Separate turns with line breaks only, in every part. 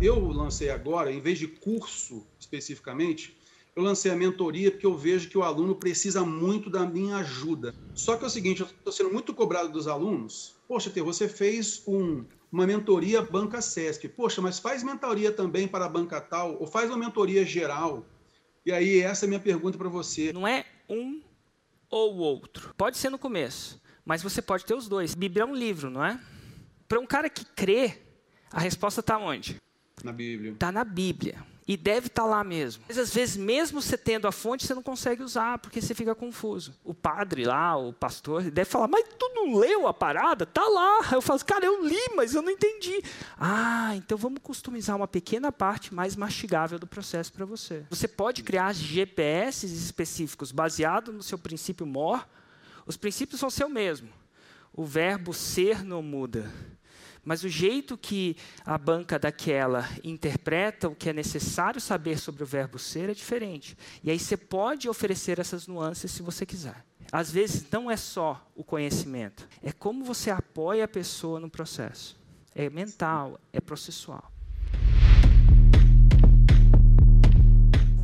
Eu lancei agora, em vez de curso especificamente, eu lancei a mentoria porque eu vejo que o aluno precisa muito da minha ajuda. Só que é o seguinte, eu estou sendo muito cobrado dos alunos. Poxa, Tê, você fez um, uma mentoria Banca Sesc. Poxa, mas faz mentoria também para a Banca Tal, ou faz uma mentoria geral. E aí, essa é a minha pergunta para você.
Não é um ou outro. Pode ser no começo, mas você pode ter os dois. Bíblia é um livro, não é? Para um cara que crê, a resposta está onde?
Na Bíblia.
Está na Bíblia. E deve estar tá lá mesmo. Mas às vezes, mesmo você tendo a fonte, você não consegue usar, porque você fica confuso. O padre lá, o pastor, deve falar, mas tu não leu a parada? Tá lá. Eu falo, cara, eu li, mas eu não entendi. Ah, então vamos customizar uma pequena parte mais mastigável do processo para você. Você pode criar GPS específicos baseado no seu princípio MOR. Os princípios vão ser o mesmo. O verbo ser não muda mas o jeito que a banca daquela interpreta o que é necessário saber sobre o verbo ser é diferente. E aí você pode oferecer essas nuances se você quiser. Às vezes não é só o conhecimento, é como você apoia a pessoa no processo. É mental, é processual.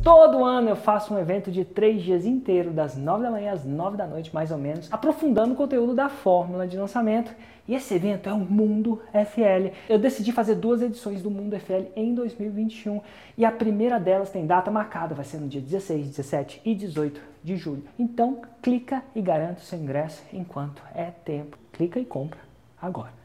Todo ano eu faço um evento de três dias inteiro, das nove da manhã às nove da noite, mais ou menos, aprofundando o conteúdo da fórmula de lançamento. E esse evento é o Mundo FL. Eu decidi fazer duas edições do Mundo FL em 2021 e a primeira delas tem data marcada, vai ser no dia 16, 17 e 18 de julho. Então, clica e garanta o seu ingresso enquanto é tempo. Clica e compra agora.